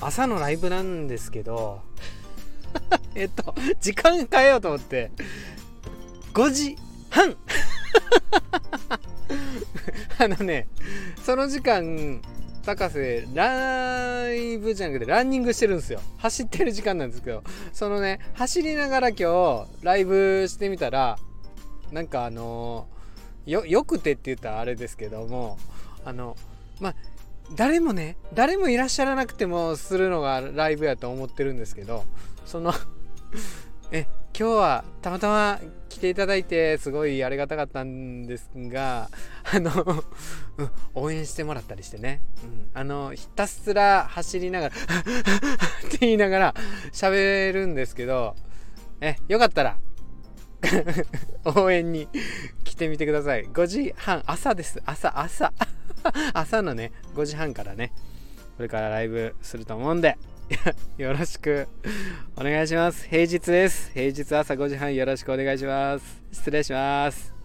朝のライブなんですけど えっと時間変えようと思って5時半。あのねその時間高瀬ライブじゃなくてランニングしてるんですよ。走ってる時間なんですけどそのね走りながら今日ライブしてみたらなんかあのよよくてって言ったらあれですけどもあのまあ誰もね誰もいらっしゃらなくてもするのがライブやと思ってるんですけどその え今日はたまたま来ていただいてすごいありがたかったんですが あの、うん、応援してもらったりしてね、うん、あのひたすら走りながら って言いながら喋るんですけどえよかったら応援に来てみてください。5時半朝です。朝朝。朝のね5時半からねこれからライブすると思うんで よろしくお願いします。平日です。平日朝5時半よろしくお願いします。失礼します。